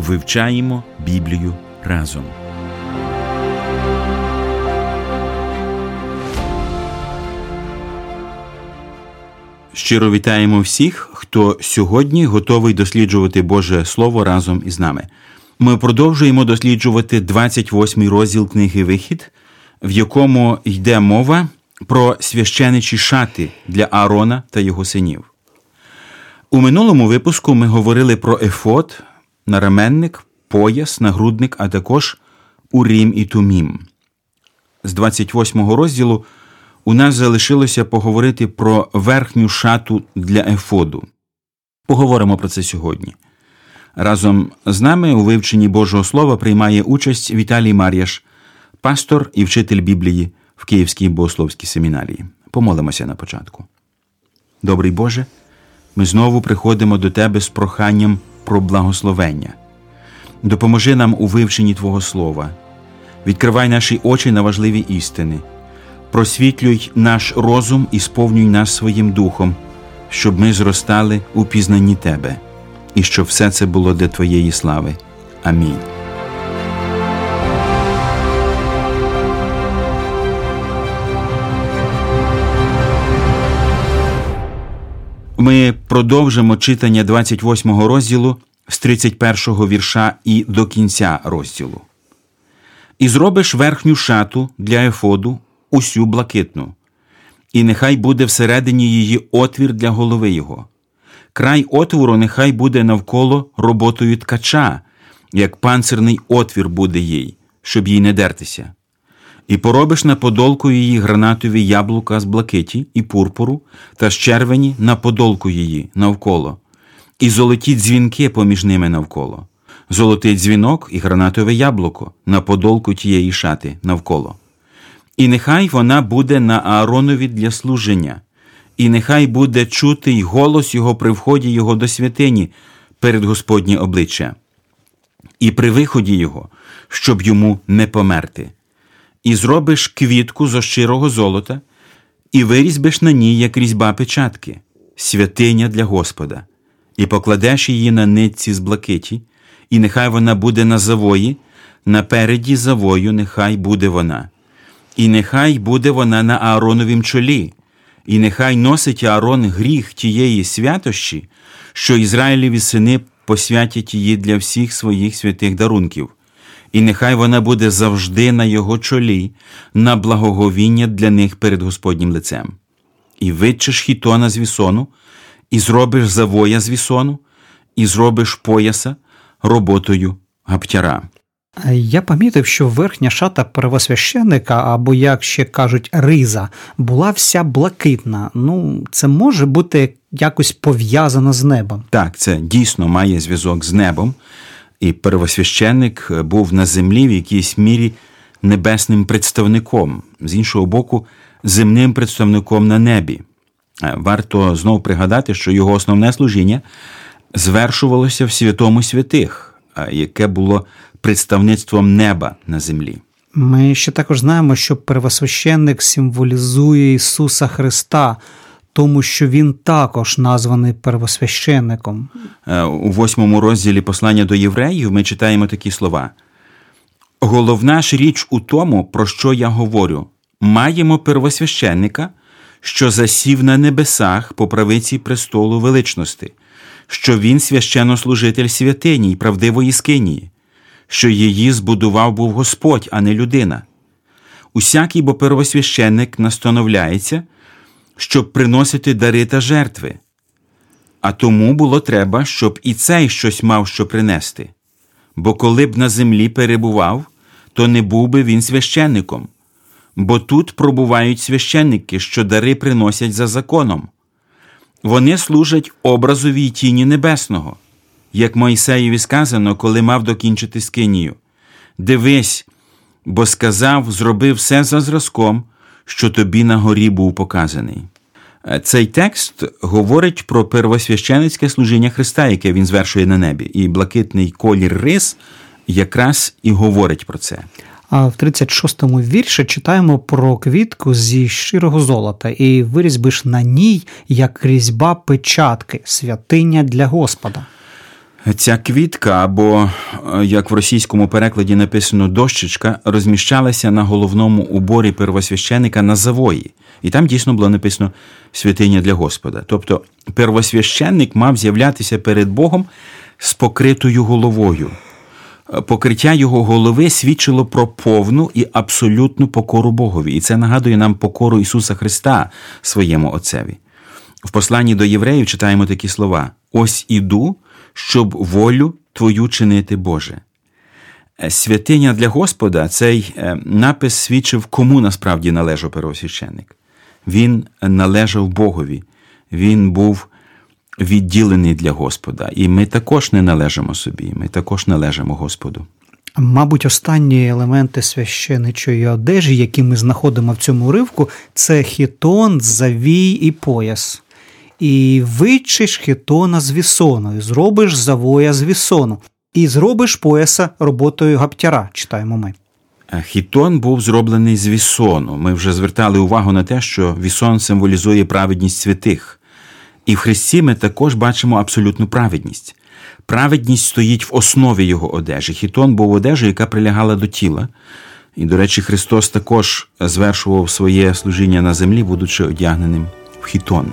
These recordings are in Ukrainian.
Вивчаємо Біблію разом. Щиро вітаємо всіх, хто сьогодні готовий досліджувати Боже Слово разом із нами. Ми продовжуємо досліджувати 28-й розділ книги Вихід, в якому йде мова про священичі шати для Аарона та його синів. У минулому випуску ми говорили про ефот, нараменник, пояс, нагрудник, а також урім і тумім. З 28 розділу у нас залишилося поговорити про верхню шату для ефоду. Поговоримо про це сьогодні. Разом з нами у вивченні Божого Слова приймає участь Віталій Мар'яш, пастор і вчитель Біблії в Київській богословській семінарії. Помолимося на початку. Добрий Боже, ми знову приходимо до Тебе з проханням про благословення. Допоможи нам у вивченні Твого Слова, відкривай наші очі на важливі істини, просвітлюй наш розум і сповнюй нас своїм духом, щоб ми зростали у пізнанні Тебе, і щоб все це було для Твоєї слави. Амінь. Ми продовжимо читання 28 розділу з 31 вірша і до кінця розділу. І зробиш верхню шату для ефоду усю блакитну, і нехай буде всередині її отвір для голови його. Край отвору нехай буде навколо роботою ткача, як панцирний отвір буде їй, щоб їй не дертися. І поробиш на подолку її гранатові яблука з блакиті і пурпуру, та з червені на подолку її навколо, і золоті дзвінки поміж ними навколо, золотий дзвінок і гранатове яблуко на подолку тієї шати навколо. І нехай вона буде на Ааронові для служення, і нехай буде чутий голос його при вході його до святині перед Господнє обличчя, і при виході його, щоб йому не померти і зробиш квітку зо щирого золота, і вирізьбиш на ній, як різьба печатки, святиня для Господа, і покладеш її на нитці з блакиті, і нехай вона буде на завої, напереді завою, нехай буде вона, і нехай буде вона на Аароновім чолі, і нехай носить Аарон гріх тієї святощі, що Ізраїлеві сини посвятять її для всіх своїх святих дарунків і нехай вона буде завжди на його чолі, на благоговіння для них перед Господнім лицем. І витчеш хітона з вісону, і зробиш завоя з вісону, і зробиш пояса роботою гаптяра. Я помітив, що верхня шата первосвященника, або, як ще кажуть, риза, була вся блакитна. Ну, це може бути якось пов'язано з небом. Так, це дійсно має зв'язок з небом і первосвященник був на землі в якійсь мірі небесним представником, з іншого боку, земним представником на небі. Е, варто знову пригадати, що його основне служіння звершувалося в святому святих, е, яке було представництвом неба на землі. Ми ще також знаємо, що первосвященник символізує Ісуса Христа тому що він також названий первосвященником. Е, у восьмому розділі послання до євреїв ми читаємо такі слова. Головна ж річ у тому, про що я говорю, маємо первосвященника, що засів на небесах по правиці престолу величності, що він священнослужитель святині й правдивої скинії, що її збудував був Господь, а не людина. Усякий бо первосвященник настановляється щоб приносити дари та жертви. А тому було треба, щоб і цей щось мав що принести. Бо коли б на землі перебував, то не був би він священником, бо тут пробувають священники, що дари приносять за законом. Вони служать образовій тіні небесного, як Моїсеєві сказано, коли мав докінчити скинію. Дивись, бо сказав, зробив все за зразком, що тобі на горі був показаний. Е, цей текст говорить про первосвященицьке служіння Христа, яке він звершує на небі, і блакитний колір рис якраз і говорить про це. А в 36-му вірші читаємо про квітку зі щирого золота, і вирізбиш на ній як різьба печатки, святиня для Господа. Ця квітка, або, е, як в російському перекладі написано дощечка, розміщалася на головному уборі первосвященика на завої. І там дійсно було написано святиня для Господа. Тобто первосвященник мав з'являтися перед Богом з покритою головою. Е, покриття його голови свідчило про повну і абсолютну покору Богові. І це нагадує нам покору Ісуса Христа своєму Отцеві. В посланні до євреїв читаємо такі слова: Ось іду, щоб волю Твою чинити Боже. Е, святиня для Господа цей е, напис свідчив, кому насправді належав первосвященник. Він належав Богові, він був відділений для Господа. І ми також не належимо собі, ми також належимо Господу. Мабуть, останні елементи священичої одежі, які ми знаходимо в цьому уривку, це хітон, завій і пояс. І вичиш хітона з вісоною, зробиш завоя з вісону, і зробиш пояса роботою гаптяра, читаємо ми. Е, хітон був зроблений з вісону. Ми вже звертали увагу на те, що вісон символізує праведність святих. І в Христі ми також бачимо абсолютну праведність. Праведність стоїть в основі його одежі. Хітон був одежею, яка прилягала до тіла. І, до речі, Христос також звершував своє служіння на землі, будучи одягненим в хітон.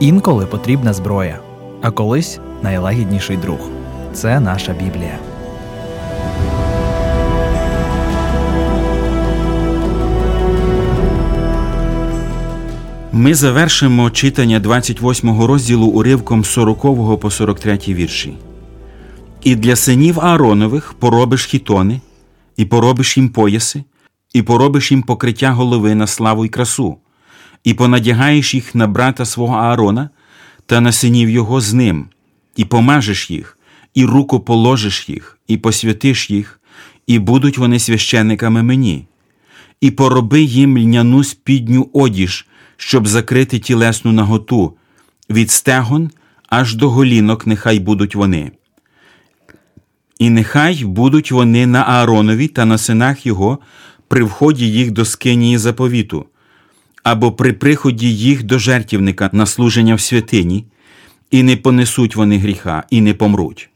Інколи потрібна зброя, а колись найлагідніший друг. Це наша Біблія. Ми завершимо читання 28 розділу уривком 40 по 43 вірші. І для синів Ааронових поробиш хітони, і поробиш їм пояси, і поробиш їм покриття голови на славу й красу, і понадягаєш їх на брата свого Аарона та на синів його з ним, і помажеш їх, і руку положиш їх, і посвятиш їх, і будуть вони священниками мені, і пороби їм льняну спідню одіж щоб закрити тілесну наготу, від стегон аж до голінок нехай будуть вони. І нехай будуть вони на Ааронові та на синах його при вході їх до скинії заповіту, або при приході їх до жертівника на служення в святині, і не понесуть вони гріха, і не помруть.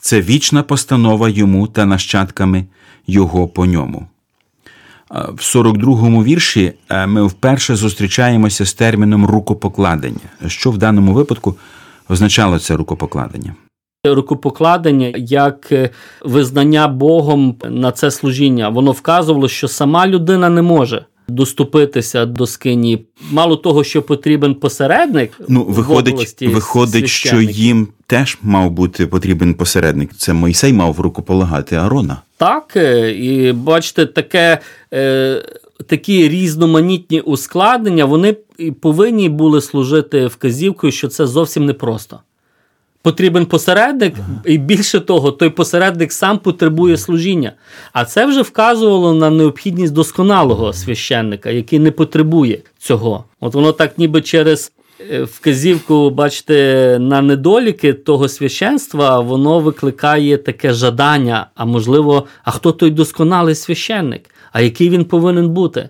Це вічна постанова йому та нащадками його по ньому. В 42-му вірші е, ми вперше зустрічаємося з терміном рукопокладення. Що в даному випадку означало це рукопокладення? Рукопокладення як е, визнання Богом на це служіння, воно вказувало, що сама людина не може доступитися до скині. Мало того, що потрібен посередник. Ну, виходить, в виходить, що їм теж мав бути потрібен посередник. Це Мойсей мав рукополагати Арона. Так, е, і бачите, таке. Е, такі різноманітні ускладнення, вони повинні були служити вказівкою, що це зовсім непросто. Потрібен посередник, і більше того, той посередник сам потребує служіння. А це вже вказувало на необхідність досконалого священника, який не потребує цього. От воно так, ніби через е, вказівку, бачите, на недоліки того священства, воно викликає таке жадання. А можливо, а хто той досконалий священник? А який він повинен бути?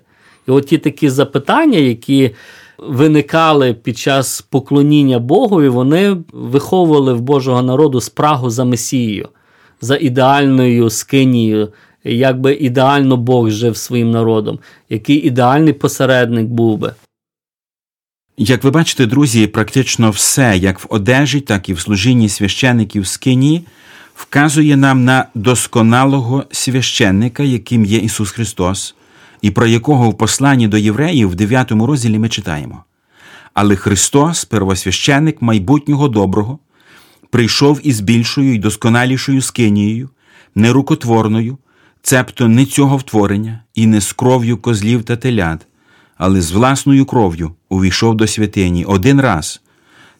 І от ті такі запитання, які виникали під час поклоніння Богові, вони виховували в Божого народу спрагу за Месією, за ідеальною скинією, якби ідеально Бог жив своїм народом, який ідеальний посередник був би. Як ви бачите, друзі, практично все, як в одежі, так і в служінні священиків скині, вказує нам на досконалого священника, яким є Ісус Христос, і про якого в посланні до євреїв в 9 розділі ми читаємо. Але Христос, первосвященик майбутнього доброго, прийшов із більшою і досконалішою скинією, нерукотворною, цебто не цього втворення, і не з кров'ю козлів та телят, але з власною кров'ю увійшов до святині один раз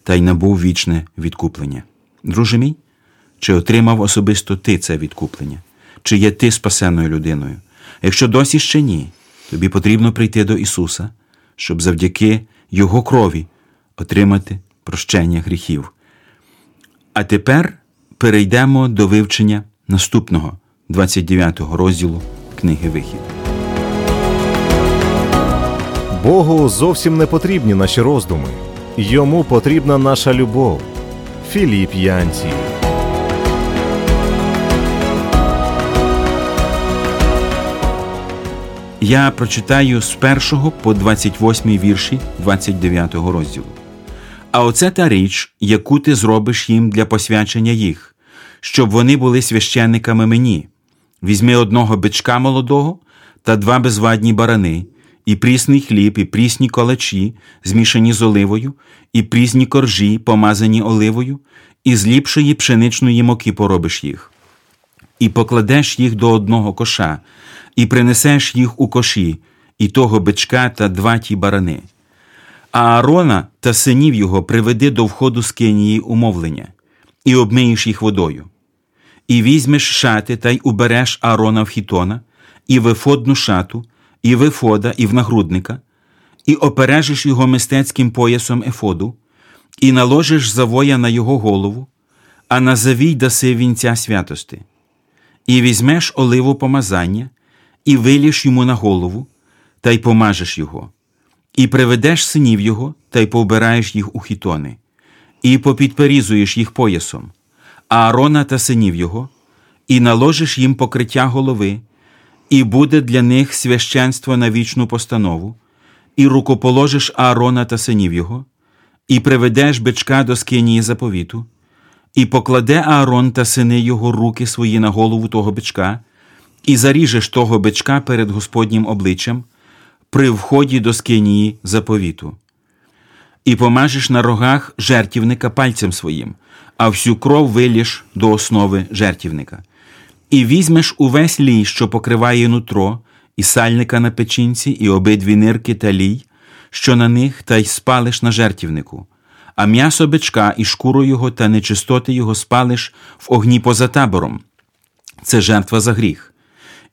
та й набув вічне відкуплення. Друже мій, чи отримав особисто ти це відкуплення? Чи є ти спасеною людиною? Якщо досі ще ні, тобі потрібно прийти до Ісуса, щоб завдяки Його крові отримати прощення гріхів. А тепер перейдемо до вивчення наступного 29 го розділу книги Вихід. Богу зовсім не потрібні наші роздуми. Йому потрібна наша любов. Філіп Янці. Я прочитаю з 1 по 28 вірші 29 розділу. А оце та річ, яку ти зробиш їм для посвячення їх, щоб вони були священниками мені. Візьми одного бичка молодого та два безвадні барани, і прісний хліб, і прісні колачі, змішані з оливою, і прісні коржі, помазані оливою, і з ліпшої пшеничної муки поробиш їх і покладеш їх до одного коша, і принесеш їх у коші, і того бичка та два ті барани. А Аарона та синів його приведи до входу з Кенії умовлення, і обмиєш їх водою. І візьмеш шати та й убереш Аарона в хітона, і вифодну шату, і вифода, і в нагрудника, і опережеш його мистецьким поясом ефоду, і наложиш завоя на його голову, а на завій даси вінця святости. І візьмеш оливу помазання, і виліш йому на голову, та й помажеш його, і приведеш синів його, та й повбираєш їх у хітони, і попідперізуєш їх поясом, Аарона та синів його, і наложиш їм покриття голови, і буде для них священство на вічну постанову, і рукоположиш Аарона та синів його, і приведеш бичка до скинії заповіту. І покладе Аарон та сини його руки свої на голову того бичка, і заріжеш того бичка перед Господнім обличчям при вході до скинії заповіту. І помажеш на рогах жертівника пальцем своїм, а всю кров виліш до основи жертівника. І візьмеш увесь лій, що покриває нутро, і сальника на печінці, і обидві нирки та лій, що на них, та й спалиш на жертівнику а м'ясо бичка і шкуру його та нечистоти його спалиш в огні поза табором. Це жертва за гріх.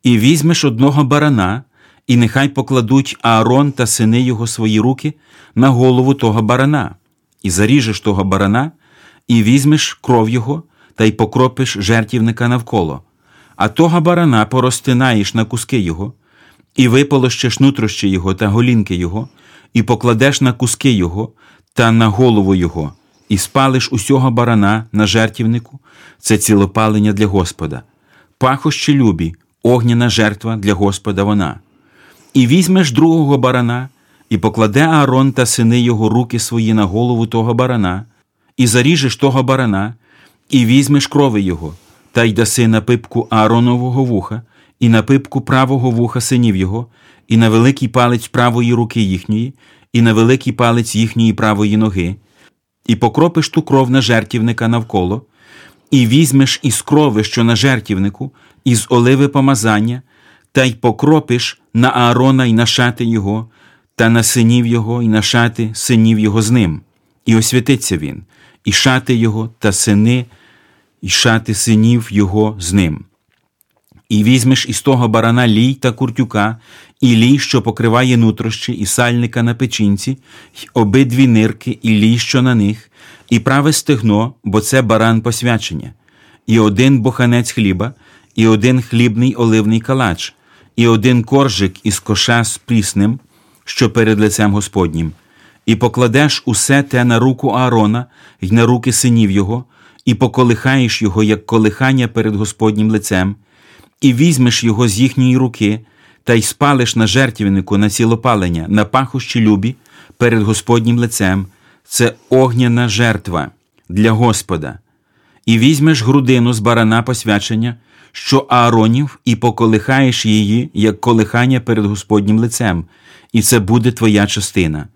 І візьмеш одного барана, і нехай покладуть Аарон та сини його свої руки на голову того барана, і заріжеш того барана, і візьмеш кров його та й покропиш жертівника навколо, а того барана поростинаєш на куски його, і виполощеш нутрощі його та голінки його, і покладеш на куски його та на голову його, і спалиш усього барана на жертівнику. Це цілопалення для Господа, пахощі любі, огняна жертва для Господа вона. І візьмеш другого барана, і покладе Аарон та сини його руки свої на голову того барана, і заріжеш того барана, і візьмеш крови його, та й даси на пипку Ааронового вуха, і на пипку правого вуха синів його, і на великий палець правої руки їхньої, і на великий палець їхньої правої ноги, і покропиш ту кров на жертівника навколо, і візьмеш із крови, що на жертівнику, із оливи помазання, та й покропиш на Аарона і на шати його, та на синів його, і на шати синів його з ним, і освятиться він, і шати його та сини, і шати синів його з ним. І візьмеш із того барана лій та куртюка, і лій, що покриває нутрощі, і сальника на печінці, й обидві нирки, і лій, що на них, і праве стегно, бо це баран посвячення, і один буханець хліба, і один хлібний оливний калач, і один коржик із коша з прісним, що перед лицем Господнім, і покладеш усе те на руку Аарона й на руки синів його, і поколихаєш його, як колихання перед Господнім лицем і візьмеш його з їхньої руки та й спалиш на жертвівнику на цілопалення, на пахощі любі перед Господнім лицем, це огняна жертва для Господа, і візьмеш грудину з барана посвячення, що Ааронів, і поколихаєш її, як колихання перед Господнім лицем, і це буде твоя частина,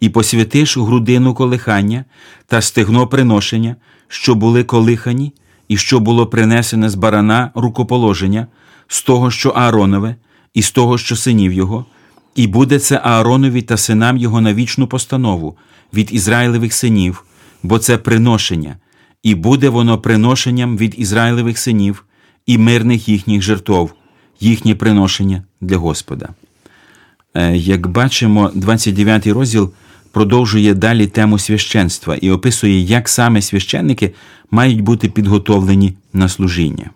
і посвятиш грудину колихання та стегно приношення, що були колихані і що було принесене з барана рукоположення, з того, що Ааронове, і з того, що синів його, і буде це Ааронові та синам його на вічну постанову від Ізраїлевих синів, бо це приношення, і буде воно приношенням від Ізраїлевих синів і мирних їхніх жертов, їхнє приношення для Господа. Е, Як бачимо, 29 розділ продовжує далі тему священства і описує, як саме священники мають бути підготовлені на служіння.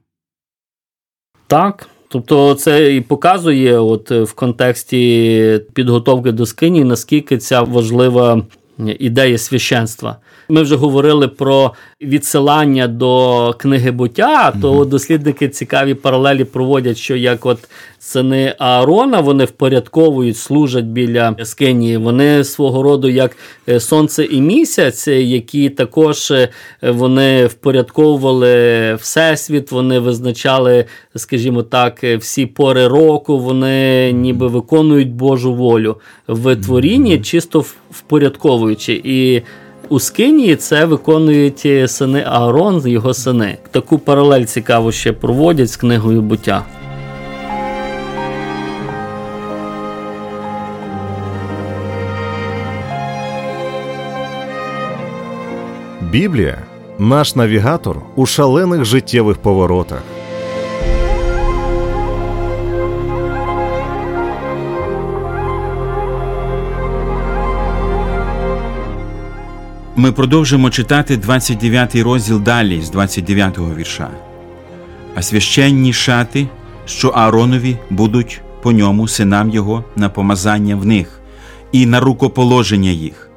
Так. Тобто це і показує, от е, в контексті підготовки до скині, наскільки ця важлива ідея священства. Ми вже говорили про відсилання до книги буття, то mm-hmm. дослідники цікаві паралелі проводять, що як от сини Аарона вони впорядковують, служать біля скинії. Вони свого роду як е, сонце і місяць, які також е, вони впорядковували всесвіт, вони визначали, скажімо так, всі пори року, вони ніби виконують Божу волю в творінні, чисто впорядковуючи. І у Скинії це виконують сини Аарон, його сини. Таку паралель цікаво ще проводять з книгою буття. Біблія наш навігатор у шалених життєвих поворотах. Ми продовжимо читати 29 розділ далі з 29 го вірша. А священні шати, що Ааронові будуть по ньому синам його на помазання в них і на рукоположення їх.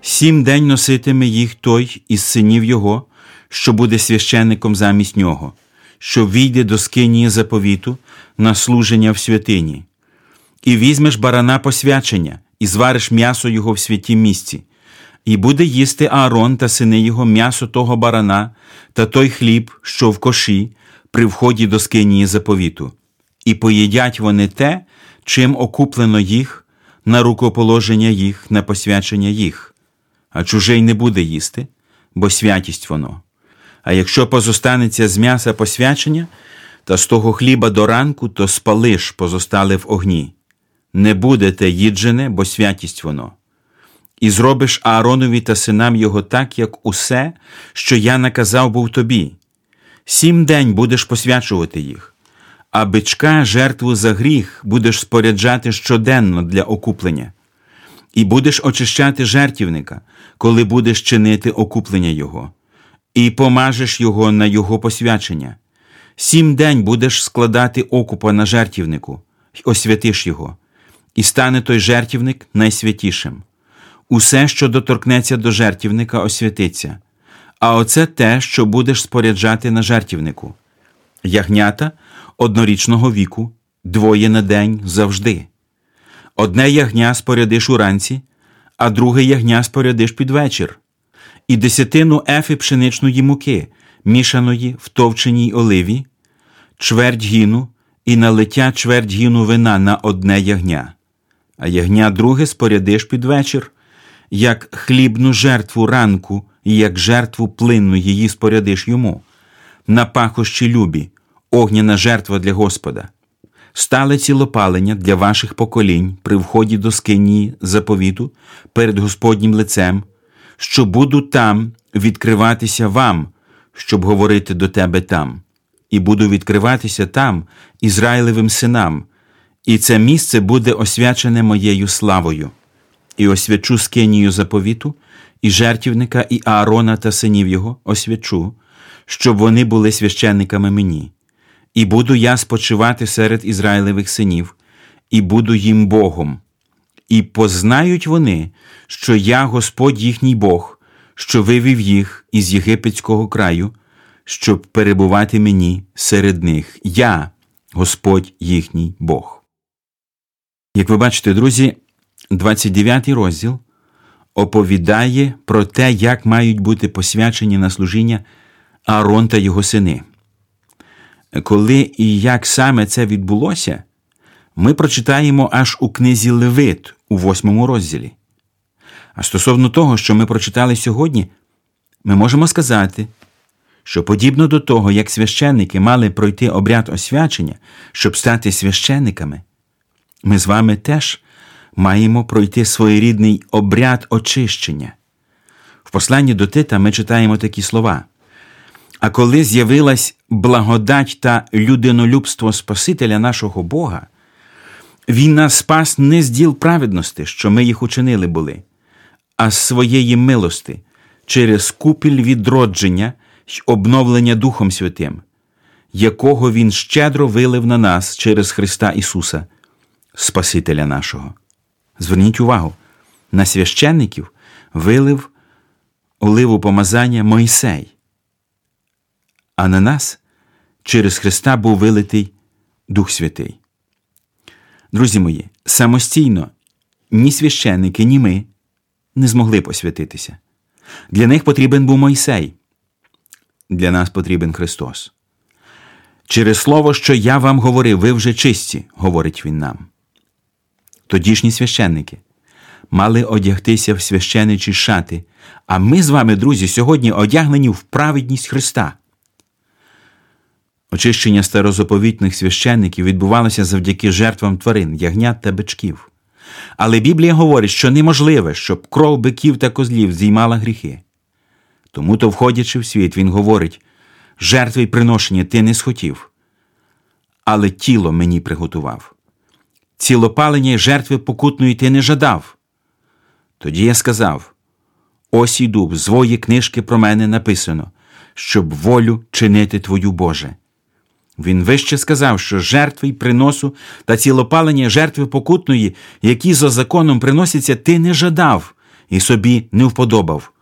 Сім день носитиме їх той із синів його, що буде священником замість нього, що війде до скинії заповіту на служення в святині, і візьмеш барана посвячення, і звариш м'ясо його в святім місці. І буде їсти Аарон та сини його м'ясо того барана та той хліб, що в коші, при вході до скинії заповіту, і поїдять вони те, чим окуплено їх, на рукоположення їх, на посвячення їх, а чужий не буде їсти, бо святість воно. А якщо позостанеться з м'яса посвячення, та з того хліба до ранку, то спалиш позостали в огні. Не будете їджене, бо святість воно і зробиш Ааронові та синам його так, як усе, що я наказав був тобі. Сім день будеш посвячувати їх, а бичка жертву за гріх будеш споряджати щоденно для окуплення, і будеш очищати жертівника, коли будеш чинити окуплення його, і помажеш його на його посвячення. Сім день будеш складати окупа на жертівнику, й освятиш його, і стане той жертівник найсвятішим. Усе, що доторкнеться до жертівника, освятиться, а оце те, що будеш споряджати на жертівнику. Ягнята однорічного віку, двоє на день завжди. Одне ягня спорядиш уранці, а друге ягня спорядиш під вечір, і десятину ефи пшеничної муки, мішаної в товченій оливі, чверть гіну і налиття чверть гіну вина на одне ягня, а ягня друге спорядиш під вечір як хлібну жертву ранку і як жертву плинну її спорядиш йому, на пахощі любі, огняна жертва для Господа, стале цілопалення для ваших поколінь при вході до скинії заповіту перед Господнім лицем, що буду там відкриватися вам, щоб говорити до тебе там, і буду відкриватися там Ізраїлевим синам, і це місце буде освячене моєю славою і освячу скинію заповіту, і жертівника, і Аарона та синів його освячу, щоб вони були священниками мені, і буду я спочивати серед Ізраїлевих синів, і буду їм Богом. І познають вони, що я Господь їхній Бог, що вивів їх із єгипетського краю, щоб перебувати мені серед них. Я, Господь їхній Бог. Як ви бачите, друзі, 29 розділ оповідає про те, як мають бути посвячені на служіння Аарон та його сини. Коли і як саме це відбулося, ми прочитаємо аж у книзі Левит у восьмому розділі. А стосовно того, що ми прочитали сьогодні, ми можемо сказати, що подібно до того, як священники мали пройти обряд освячення, щоб стати священниками, ми з вами теж маємо пройти своєрідний обряд очищення. В посланні до Тита ми читаємо такі слова. А коли з'явилась благодать та людинолюбство Спасителя нашого Бога, Він нас спас не з діл праведності, що ми їх учинили були, а з своєї милости через купіль відродження й обновлення Духом Святим, якого Він щедро вилив на нас через Христа Ісуса, Спасителя нашого. Зверніть увагу, на священників вилив оливу помазання Мойсей, а на нас через Христа був вилитий Дух Святий. Друзі мої, самостійно ні священники, ні ми не змогли посвятитися. Для них потрібен був Мойсей, для нас потрібен Христос. Через слово, що я вам говорив, ви вже чисті, говорить Він нам. Тодішні священники мали одягтися в священичі шати, а ми з вами, друзі, сьогодні одягнені в праведність Христа. Очищення старозаповітних священників відбувалося завдяки жертвам тварин, ягнят та бичків. Але Біблія говорить, що неможливе, щоб кров биків та козлів зіймала гріхи. Тому то, входячи в світ, він говорить жертви й приношення ти не схотів, але тіло мені приготував. Цілопалення й жертви покутної ти не жадав. Тоді я сказав: ось іду, в звої книжки про мене написано, щоб волю чинити твою Боже. Він вище сказав, що жертви й приносу та цілопалення жертви покутної, які за законом приносяться, ти не жадав і собі не вподобав.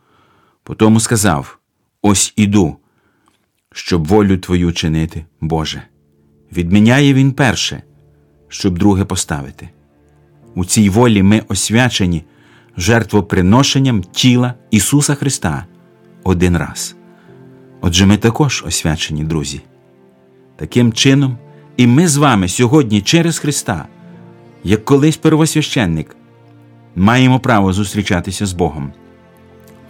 Потому сказав: Ось іду, щоб волю твою чинити, Боже. Відміняє він перше, щоб друге поставити. У цій волі ми освячені жертвоприношенням тіла Ісуса Христа один раз. Отже, ми також освячені, друзі. Таким чином, і ми з вами сьогодні через Христа, як колись первосвященник, маємо право зустрічатися з Богом.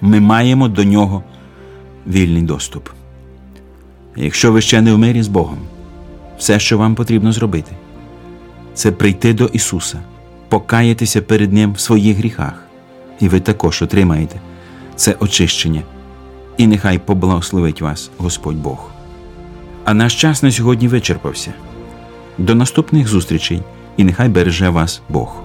Ми маємо до нього вільний доступ. Якщо ви ще не в мирі з Богом, все, що вам потрібно зробити, це прийти до Ісуса, покаятися перед Ним в своїх гріхах, і ви також отримаєте це очищення. І нехай поблагословить вас Господь Бог. А наш час на сьогодні вичерпався. До наступних зустрічей і нехай береже вас Бог.